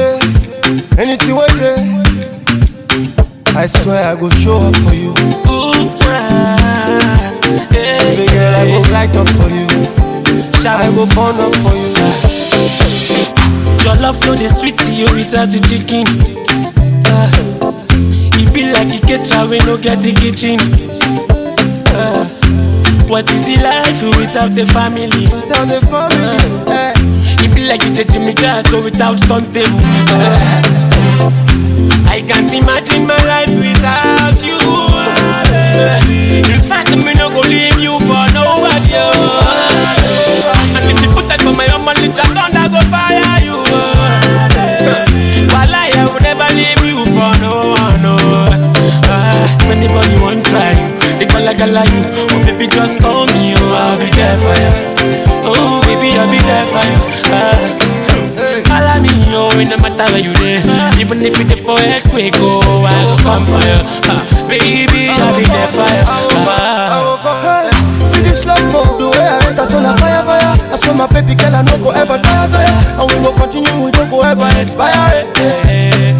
there, anything where there. I swear I go show up for you. Baby girl, I go light up for you. I go burn up for you. Your love flow the sweet to you without the chicken. Uh, it be like a caterer we no get the kitchen. Uh, what is the life without the family? Tell the family, eh. It be like you take Jimmy Carter without stunt table. Uh, I can't imagine my life without you. Uh, in fact, me no go leave you for nobody. Uh, and if you put that for my own lips, I thunder go fire you. While I will never leave you for no one. No. Uh, if anybody want try, they gala gala you. Oh baby, just call me. Oh, I'll be there for you. Oh baby, I'll be there for you. It no matter where you there. Even if it's for earthquake, oh, I will come for you. Uh, baby, I'll be there for you. Uh, See this love move, the way I enter, so na fire, fire. I saw my baby girl, I no go ever tire, tire. And we go continue, we don't go ever expire. Hey,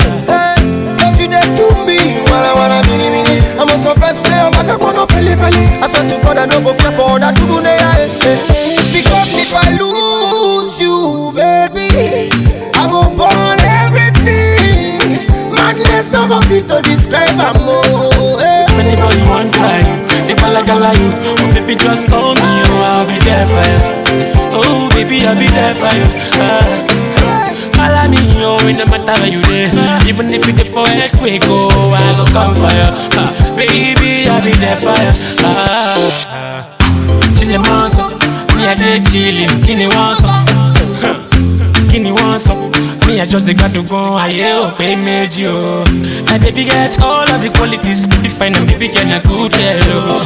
cause you dey do me, wanna wanna mini mini. I must confess, say I'm back up on no feli feli. I swear to God, I no go care for that to hey. Because if I lose you, baby, No go fit to describe am oh. Hey. if anybody want try, they gala gala you. Oh, baby, just call me, oh, I'll be there for you. Oh, baby, I'll be there for you. Uh, Follow me, oh, it no matter where you there. Even if it's for earthquake, oh, I go come for you. Uh, baby, I'll be there for you. Uh, uh, chillin' monster, me a dey chillin', kini want some, kini want some. Me I just dey gbadu gan, aye o pe meji o. My baby get all of the qualities, baby fine and baby girl na good girl o.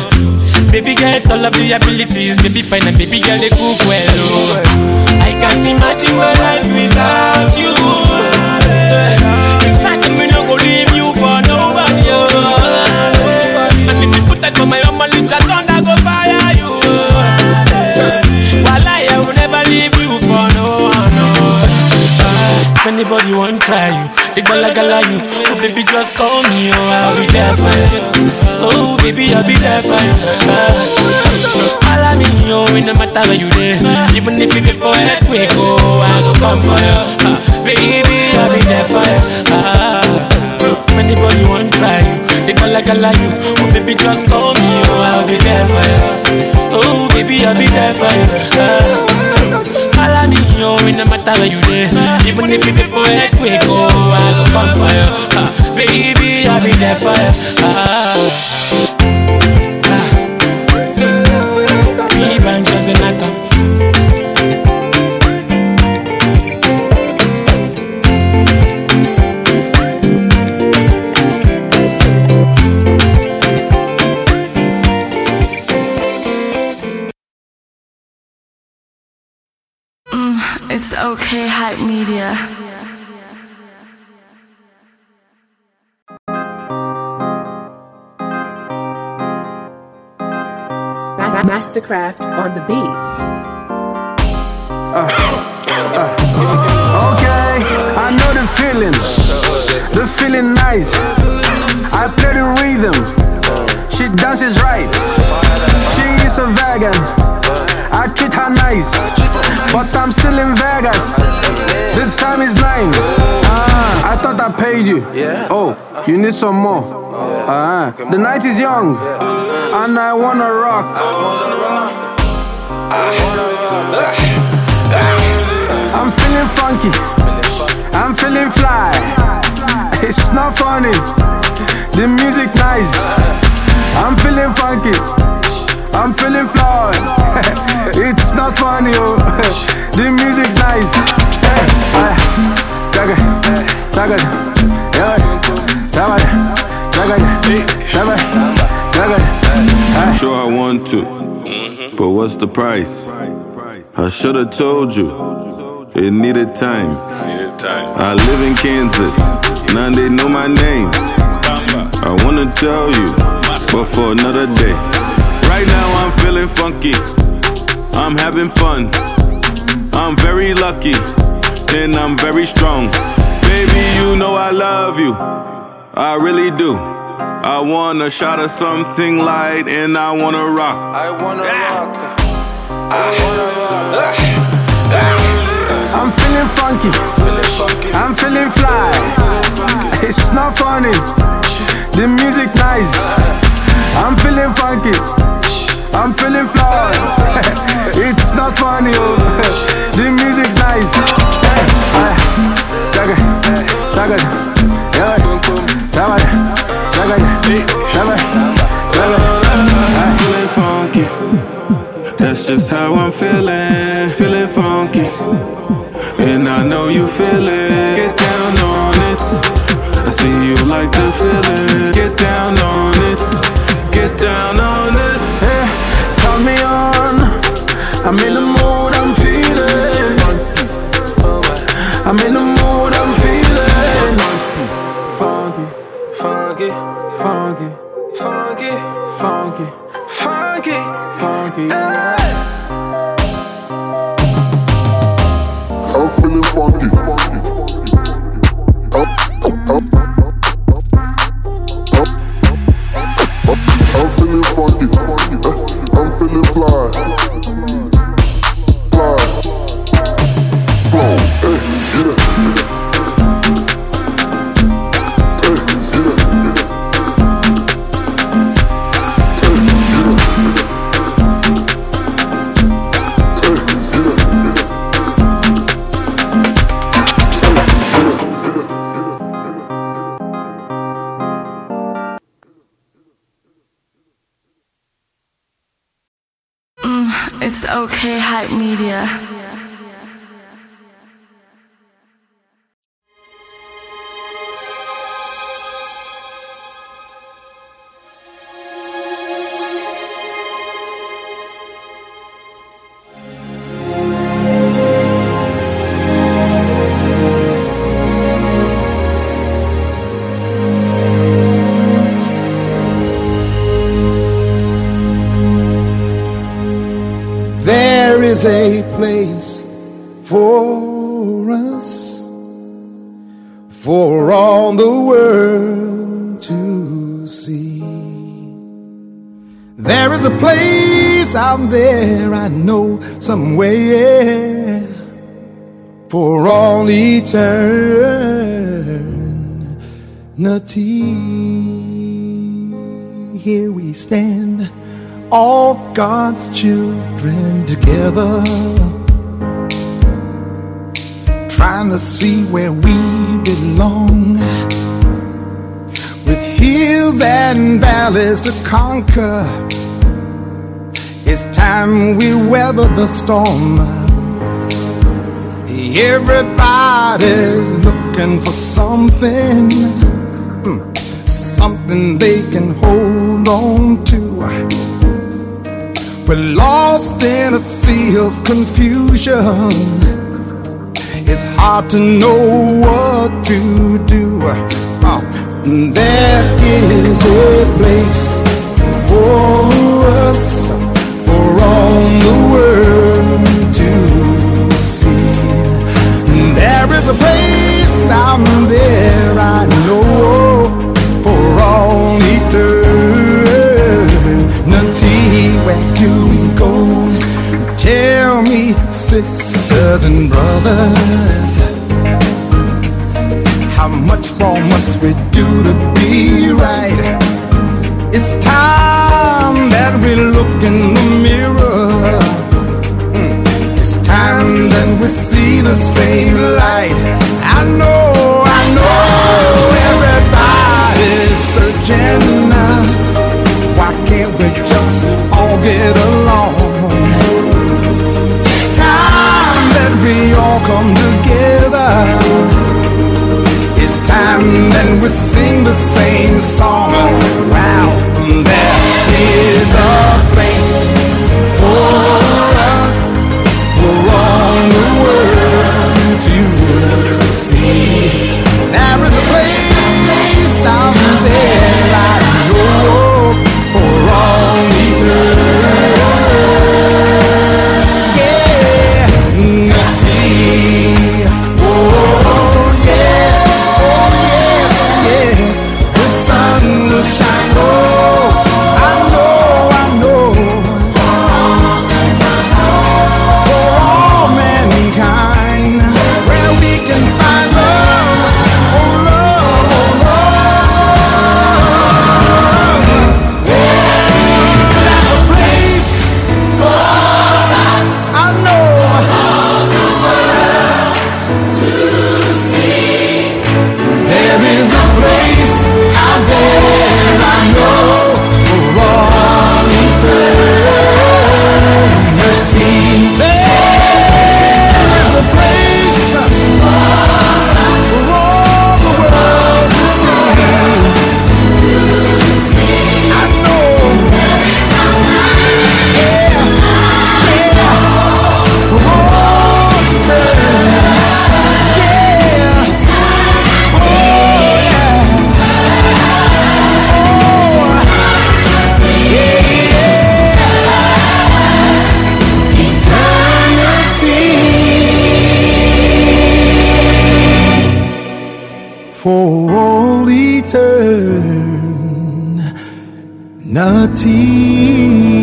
Baby get all of the abilities, baby fine and baby girl dey cook well o. I can't imagine my life without you. In fact, me no go leave you for nobody. Oh. And if you put that for my own No. anybody want try you, they gonna gala you. Oh baby, just call me, oh I'll be there for you. Oh baby, I'll be there for you. Uh, follow me, oh, it no matter where you there. Even if it before earthquake, oh I go come for you. Uh, baby, I'll be there for you. Uh, if anybody want try you, they gonna gala you. Oh baby, just call me, oh I'll be there for you. Oh baby, I'll be there for you. Uh, Follow me, yo, no matter where you there. Even if it before earthquake, oh, I go come for you. Uh, baby, I'll be there for you. Ah. It's okay, hype media. Masterkraft on the beat. Uh, uh, okay, I know the feeling. The feeling nice. I play the rhythm. She dances right. She is a vegan. I treat her nice. But I'm still in Vegas. The time is nine. Ah, I thought I paid you. Oh, you need some more. Ah, the night is young. And I wanna rock. I'm feeling funky. I'm feeling fly. It's not funny. The music nice. I'm feeling funky. I'm feeling fly. it's not funny, oh. the music nice. Hey, jaga, jaga, yeah, jaga, jaga, jaga, jaga. Ah. Sure, I want to, but what's the price? I should have told you. It needed time. I live in Kansas, now they know my name. I wanna tell you, but for another day. Right now I'm feeling funky. I'm having fun. I'm very lucky, and I'm very strong. Baby, you know I love you. I really do. I want a shot of something light and I wanna rock. I wanna rock. I'm feeling funky. I'm feeling fly. It's not funny. The music nice. I'm feeling funky. I'm feeling fly. it's not funny. Oh. The music nice. Jaga, jaga, yeah, jaga, jaga, jaga, jaga. Ah. Feeling funky. That's just how I'm feeling. Feeling funky. And I know you feel it. Get down on it. I see you like the feeling. Get a place out there I know somewhere for all eternity. Here we stand, all God's children together, trying to see where we belong. With hills and valleys to conquer, it's time we weather the storm. Everybody's looking for something, mm, something they can hold on to. We're lost in a sea of confusion. It's hard to know what to do. Uh, there is a place for us, sisters and brothers, how much more must we do to be right? It's time that we look in the mirror. It's time that we see the same light. I know, I know everybody's searching now. Why can't we just all get along? It's time that we all come together. It's time that we sing the same song. Wow, Nati.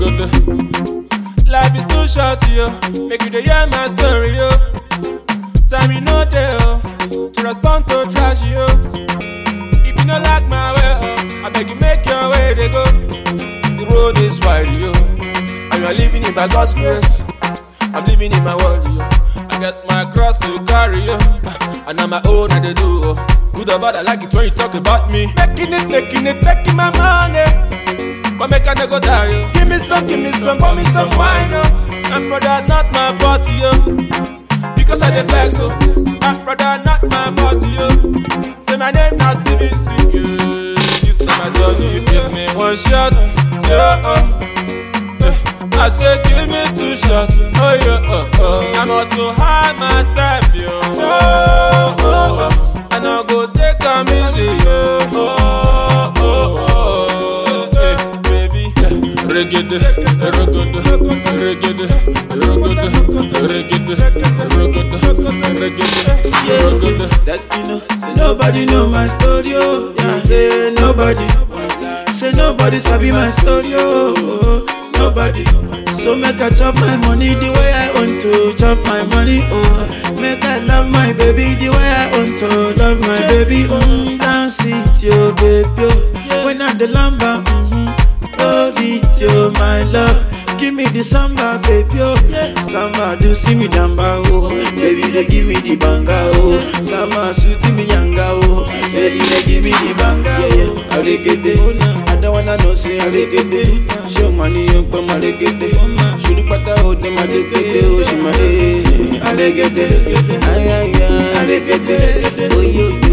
Reggae. Life is too short, yo. Make you hear my story, yo. Time you know dey, oh, to respond to trash, yo. If you not like my way, oh, I beg you make your way, they go. The road is wide, yo. And And you're living in by God's grace. I'm living in my world, yo. I got my cross to carry, yo. And I'm my own, they do. oh. Good or bad, I like it when you talk about me. Making it, making it, making my money. But make a nigga die, yo. Give me some, give me some, pour me some wine, yo. And brother, not my body, yo. Because I dey flex, so. And brother, not my body, yo. Say my name now Steven C. Yeah. This time I you, give me one shot, yeah. Uh. I say give me two shots, oh yeah, uh, uh. I must to hide myself, yo. Oh, oh, oh. I no go reggae, reggae, reggae, reggae, reggae, reggae, reggae. That you know, say nobody know my story, oh. Yeah, say nobody. Say nobody sabi my story, oh. Nobody. So make I chop my money the way I want to chop my money, oh. Make I love my baby the way I want to love my baby, mm. Dance it, yo, baby, oh. When I'm the lamba, mm-hmm. Oh, it, yo, my love. Give me the samba, baby, oh. Samba, do see me damba, oh. Baby, they give me the banga, oh. Samba, suit me yanga, oh. Baby, they give me the banga, oh. It. I don't wanna know, say it. Show money, you put my reggae. Shoot pata, oh, them it, oh, she my eh. It. Ay, ay, ay, it. Oh, you, you,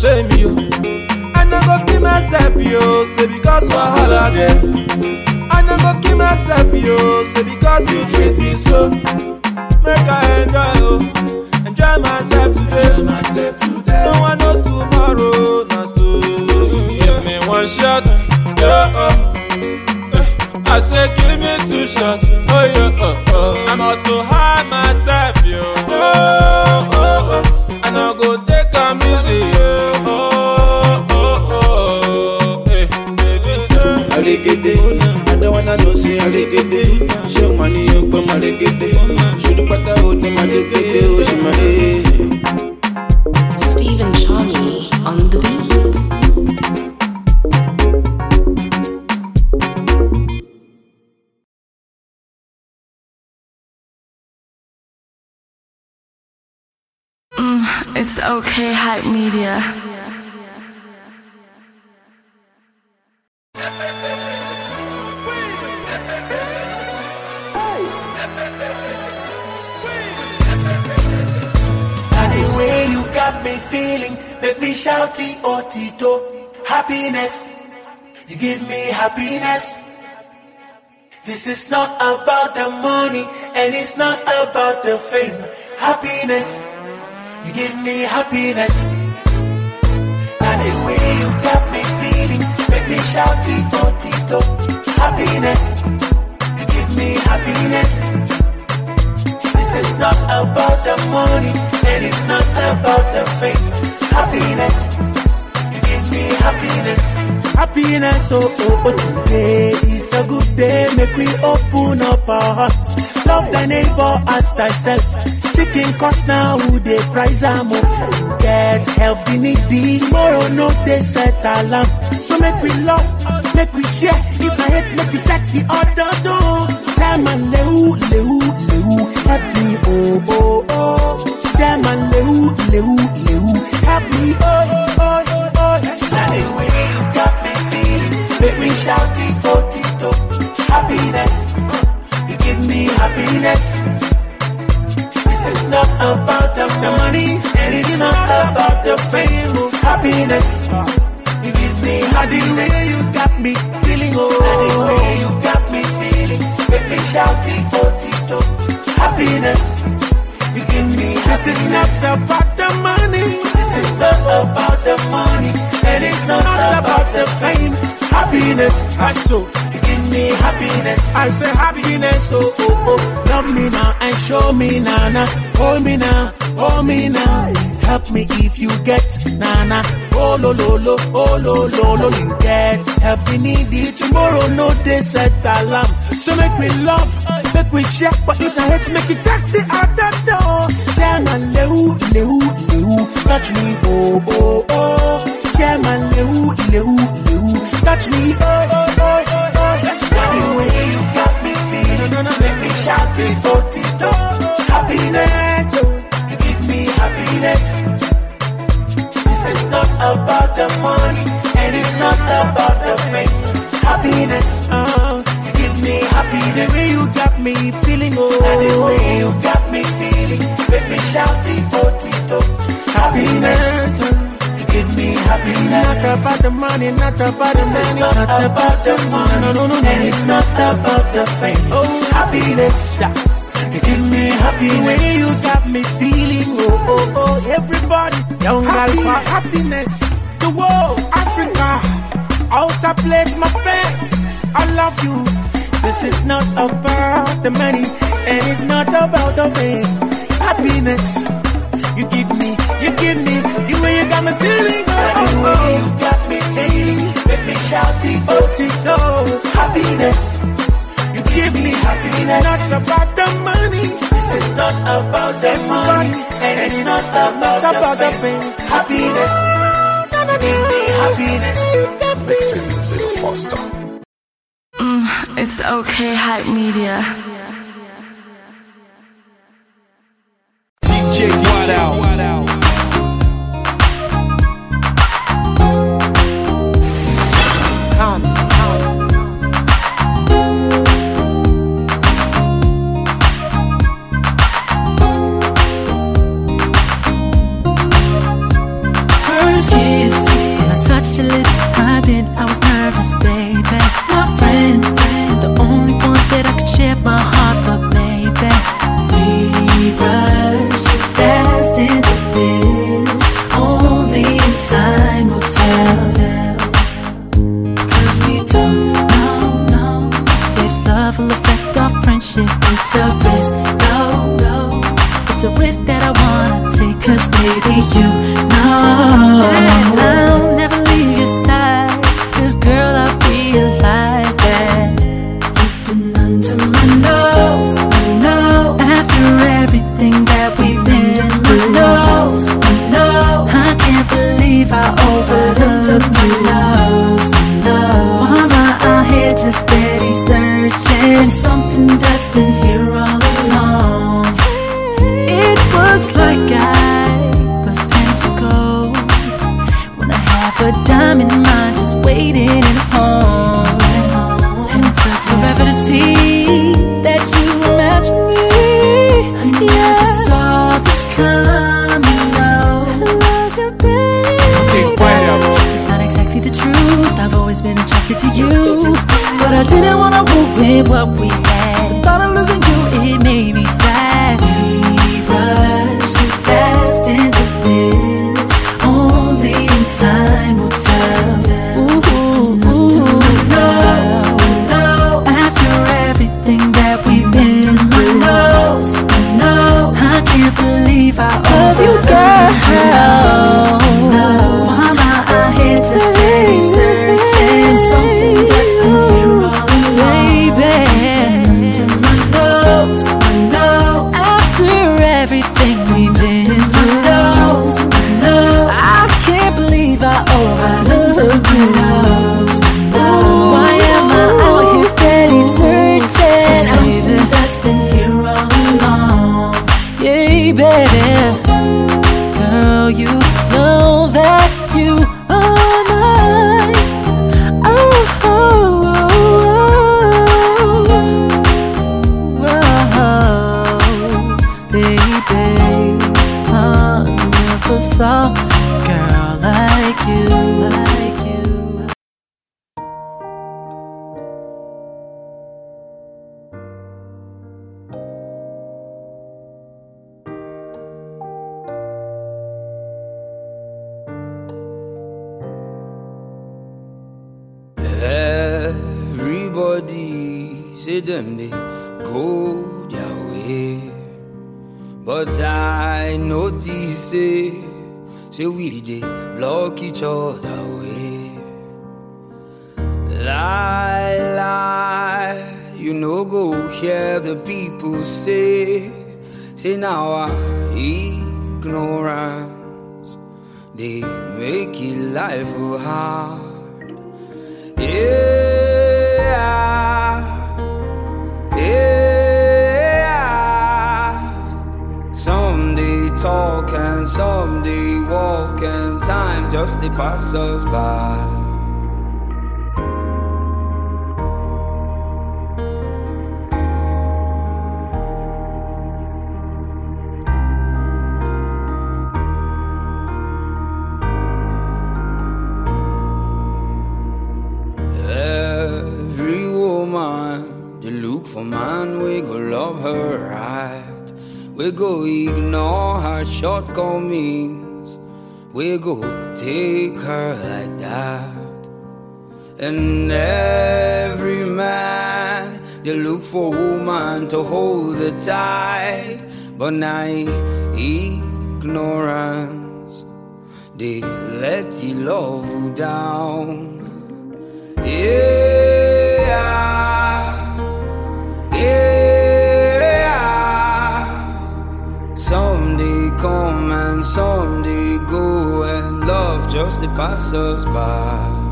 shame, yo. I no go kill myself, yo, say because wahala there. I no go kill myself, yo, say because you treat me so. Make I enjoy, oh. Enjoy myself today. Myself today. No one knows tomorrow. Nah, so give me one shot. Yeah, uh. Eh, I say give me two shots. Oh yeah, uh, say I get it. Show money, you put my reggae. Pata, them I get it, oh, she my eh. Stephen Charlie on the beats. Mm, it's okay, hype media. Me feeling, make me shouty oh Tito. Happiness, you give me happiness. This is not about the money, and it's not about the fame. Happiness, you give me happiness. And the way you got me feeling, make me shouty oh Tito. Happiness, you give me happiness. This is not about the money, and it's not about the fame. Happiness, you give me happiness. Happiness, oh, oh, oh, today is a good day. Make we open up our hearts. Love thy neighbor as thyself. Chicken cost now, who they price am oh. Get help the needy. Tomorrow, no, they set alarm. So make we love, make we share. If I hate, make we check the other door. Them and lehu, lehu, lehu, happy, oh, oh, oh. Them and lehu, lehu, lehu, happy, oh, oh, oh. Now the way you got me feeling, make me shout it, oh, Tito. Oh. Happiness, you give me happiness. This is not about the money, and it's not about the fame. oh. Happiness, you give me happy me feeling, oh. And the way you got me feeling, make me shout it, oh, Tito. Happiness, you give me This is not about the money. This is not about the money. And it's not about the fame. Happiness, I show. you give me happiness. I say happiness, oh oh oh. Love me now and show me now, now. Hold me now, hold me now. Help me if you get nana. Oh lo lo lo, oh lo lo lo, you get. Help me need it tomorrow. No day set alarm. So make me love, make we share. But if I hate, make it jack the other door. Chairman Lehu, Lehu, Lehu, touch me, oh oh oh. Chairman Lehu, Lehu, Lehu, touch me, oh oh oh oh oh. That's the way you got me feeling. Make me shout it, oh about the money, and it's not about the fame. Happiness, uh, you give me happiness. The way you got me feeling, oh, and the way you got me feeling, make me shout it, oh, oh. Happiness, you give me happiness. Not about the money, not about the money, not, not about the money, no, no, no, and it's not about the fame. Oh, happiness. You give me happiness. The way you got me feeling, oh, oh, oh, everybody. Young Happy, happiness. The world, Africa. Outer place, my friends. I love you. This is not about the money, and it's not about the fame. Happiness. You give me, you give me, the way you got me feeling, oh, oh, oh. The way oh. you got me feeling, make me shout it, oh, it, oh. Happiness. You give me happiness. Not about the money. This is not about the money. And it's not about, not about the fame. Happiness. Give me happiness. Foster. It's okay, hype media. DJ. I bit, I was nervous, baby. My friend, the only one that I could share my heart, I have a diamond mind just waiting at home. And it took forever to see that you were meant for me. I never saw this coming. No, I love you, baby. It's not exactly the truth. I've always been attracted to you, but I didn't wanna ruin what we had. The thought of losing you, it made me you. Them they go their way. But I notice say, say we they block each other way. Lie, lie, you know go hear the people say, say now I ignorance, they make it life hard. Yeah, yeah. Some they talk and some they walk, and time just they pass us by. Every woman, look for man, we go love her right. We go ignore her shortcomings. We go take her like that. And every man, they look for woman to hold the tight. But now ignorance, they let the love down. Yeah, yeah. Some come and some they go, and love just us by.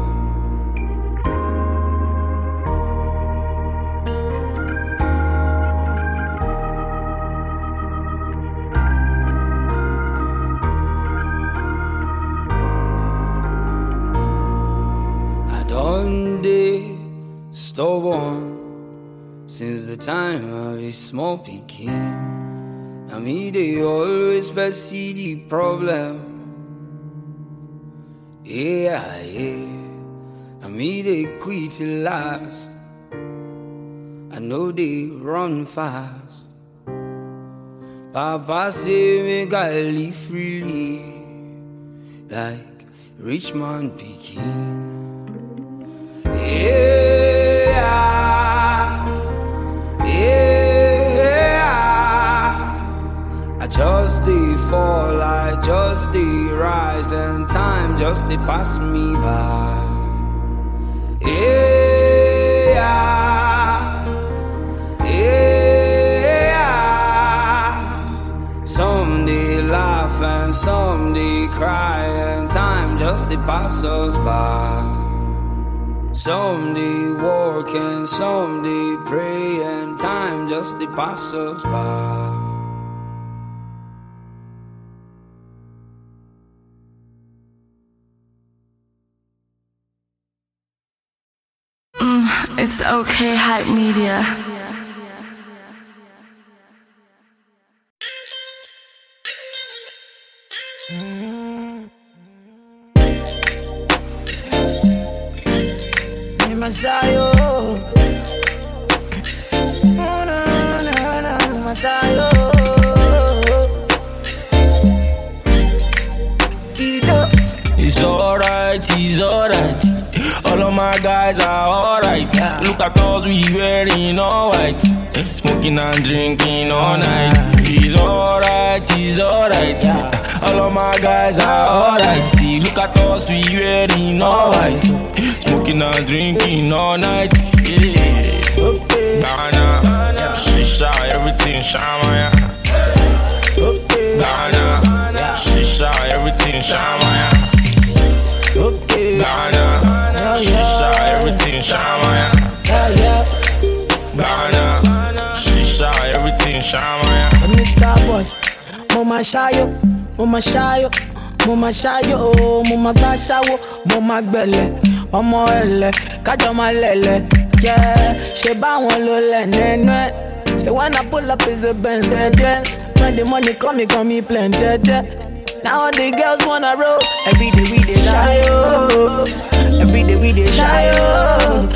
Since the time of a small picking. Now me they always see the problem. Yeah, yeah. Now me they quit it last. I know they run fast. Papa say me gotta live freely, like rich man picking. Yeah, just they fall, I just they rise, and time just they pass me by. Yeah, yeah. Some they laugh and some they cry, and time just they pass us by. Some they work and some they pray, and time just they pass us by. It's okay, hype media. Mi my guys are alright. Look at us, we wearing all white. Eh, smoking and drinking all night. It's alright, it's alright. All of my guys are alright. Look at us, we wearing all white. Eh, smoking and drinking all night. Yeah. Ghana, shisha, everything shamaya. Ghana, shisha, everything shamaya. Ghana, shisha, everything shamaya. Ghana, shisha, everything shamaya. Mr. Boy, mo ma ṣayo, mo ma ṣayo, mo ma ṣayo, oh, mo ma gbá ṣáwó, mo ma gbẹ̀lẹ̀, ọmọ ẹlẹ̀, kájọ ma lẹ̀lẹ̀, yeah. Ṣé báwọn ló lẹ̀ nínú ẹ̀? Say when I pull up is a Benz, Benz. When the money come, it come me plenty, yeah. Now all the girls wanna roll. Every day we dey shy, oh. Every day we dey shine up.